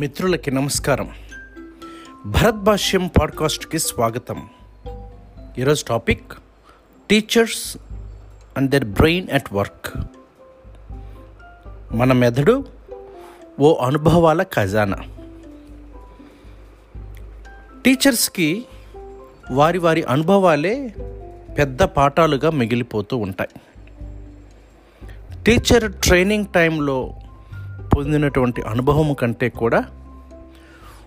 మిత్రులకి నమస్కారం. భరత్ భాష్యం పాడ్కాస్ట్కి స్వాగతం. ఈరోజు topic teachers and their brain at work. మన మెదడు ఓ అనుభవాల ఖజానా. టీచర్స్కి వారి వారి అనుభవాలే పెద్ద పాఠాలుగా మిగిలిపోతూ ఉంటాయి. టీచర్ ట్రైనింగ్ టైంలో పొందినటువంటి అనుభవం కంటే కూడా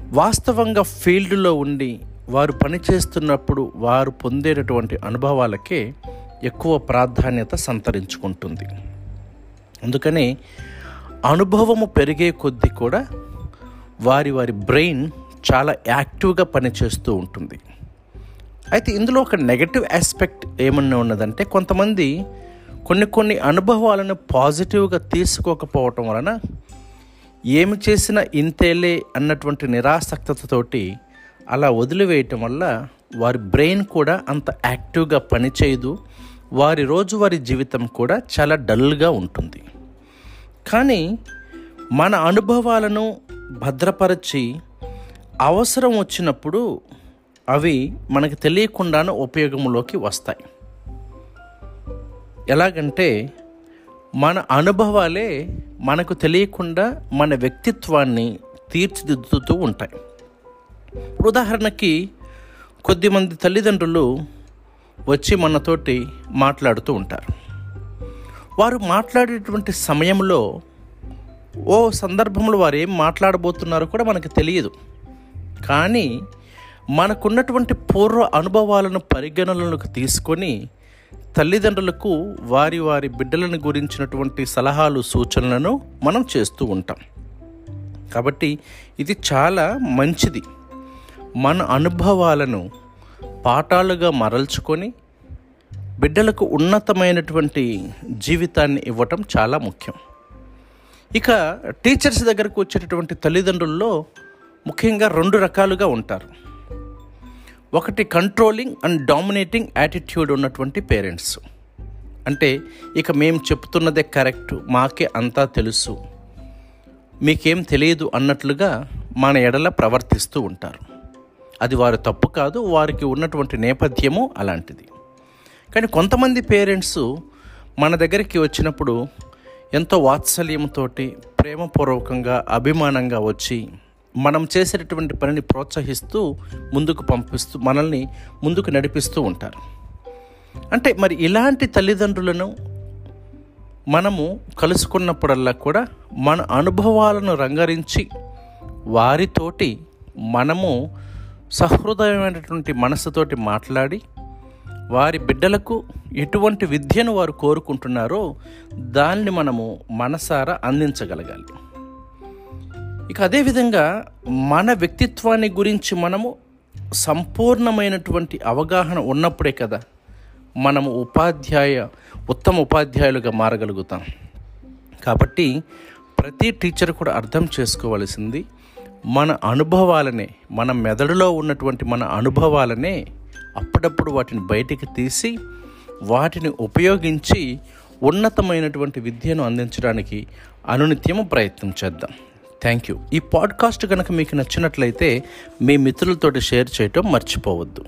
వాస్తవంగా ఫీల్డ్లో ఉండి వారు పనిచేస్తున్నప్పుడు వారు పొందేటటువంటి అనుభవాలకే ఎక్కువ ప్రాధాన్యత సంతరించుకుంటుంది. అందుకని అనుభవము పెరిగే కొద్దీ కూడా వారి వారి బ్రెయిన్ చాలా యాక్టివ్గా పనిచేస్తూ ఉంటుంది. అయితే ఇందులో ఒక నెగటివ్ ఆస్పెక్ట్ ఏమన్నా ఉన్నదంటే కొంతమంది కొన్ని కొన్ని అనుభవాలను పాజిటివ్గా తీసుకోకపోవటం వలన ఏమి చేసినా ఇంతేలే అన్నటువంటి నిరాసక్తతతోటి అలా వదిలివేయటం వల్ల వారి బ్రెయిన్ కూడా అంత యాక్టివ్గా పనిచేయదు. వారి రోజువారి జీవితం కూడా చాలా డల్గా ఉంటుంది. కానీ మన అనుభవాలను భద్రపరచి అవసరం వచ్చినప్పుడు అవి మనకు తెలియకుండానే ఉపయోగంలోకి వస్తాయి. ఎలాగంటే మన అనుభవాలే మనకు తెలియకుండా మన వ్యక్తిత్వాన్ని తీర్చిదిద్దుతూ ఉంటాయి. ఉదాహరణకి కొద్దిమంది తల్లిదండ్రులు వచ్చి మనతోటి మాట్లాడుతూ ఉంటారు. వారు మాట్లాడేటువంటి సమయంలో ఓ సందర్భంలో వారు ఏం మాట్లాడబోతున్నారో కూడా మనకు తెలియదు. కానీ మనకున్నటువంటి పూర్వ అనుభవాలను పరిగణనలోకి తీసుకొని తల్లిదండ్రులకు వారి వారి బిడ్డలను గురించినటువంటి సలహాలు సూచనలను మనం చేస్తూ ఉంటాం. కాబట్టి ఇది చాలా మంచిది. మన అనుభవాలను పాఠాలుగా మరల్చుకొని బిడ్డలకు ఉన్నతమైనటువంటి జీవితాన్ని ఇవ్వటం చాలా ముఖ్యం. ఇక టీచర్స్ దగ్గరకు వచ్చేటటువంటి తల్లిదండ్రుల్లో ముఖ్యంగా రెండు రకాలుగా ఉంటారు. ఒకటి కంట్రోలింగ్ అండ్ డామినేటింగ్ యాటిట్యూడ్ ఉన్నటువంటి పేరెంట్స్ అంటే ఇక మేము చెప్తున్నదే కరెక్ట్ మాకే అంతా తెలుసు. మీకేం తెలియదు అన్నట్లుగా మన ఎడల ప్రవర్తిస్తూ ఉంటారు. అది వారు తప్పు కాదు వారికి ఉన్నటువంటి నేపథ్యము అలాంటిది. కానీ కొంతమంది పేరెంట్స్ మన దగ్గరికి వచ్చినప్పుడు ఎంతో వాత్సల్యంతో ప్రేమపూర్వకంగా అభిమానంగా వచ్చి మనం చేసేటటువంటి పనిని ప్రోత్సహిస్తూ ముందుకు పంపిస్తూ మనల్ని ముందుకు నడిపిస్తూ ఉంటారు. అంటే మరి ఇలాంటి తల్లిదండ్రులను మనము కలుసుకున్నప్పుడల్లా కూడా మన అనుభవాలను రంగరించి వారితోటి మనము సహృదయమైనటువంటి మనసుతోటి మాట్లాడి వారి బిడ్డలకు ఎటువంటి విద్యను వారు కోరుకుంటున్నారో దాన్ని మనము మనసారా అందించగలగాలి. ఇక అదేవిధంగా మన వ్యక్తిత్వాన్ని గురించి మనము సంపూర్ణమైనటువంటి అవగాహన ఉన్నప్పుడే కదా మనము ఉపాధ్యాయ ఉత్తమ ఉపాధ్యాయులుగా మారగలుగుతాం. కాబట్టి ప్రతి టీచర్ కూడా అర్థం చేసుకోవలసింది మన అనుభవాలనే మన మెదడులో ఉన్నటువంటి మన అనుభవాలనే అప్పుడప్పుడు వాటిని బయటికి తీసి వాటిని ఉపయోగించి ఉన్నతమైనటువంటి విద్యను అందించడానికి అనునిత్యము ప్రయత్నం చేద్దాం. Thank you. ఈ పాడ్కాస్ట్ కనుక మీకు నచ్చినట్లయితే మీ మిత్రులతోటి షేర్ చేయటం మర్చిపోవద్దు.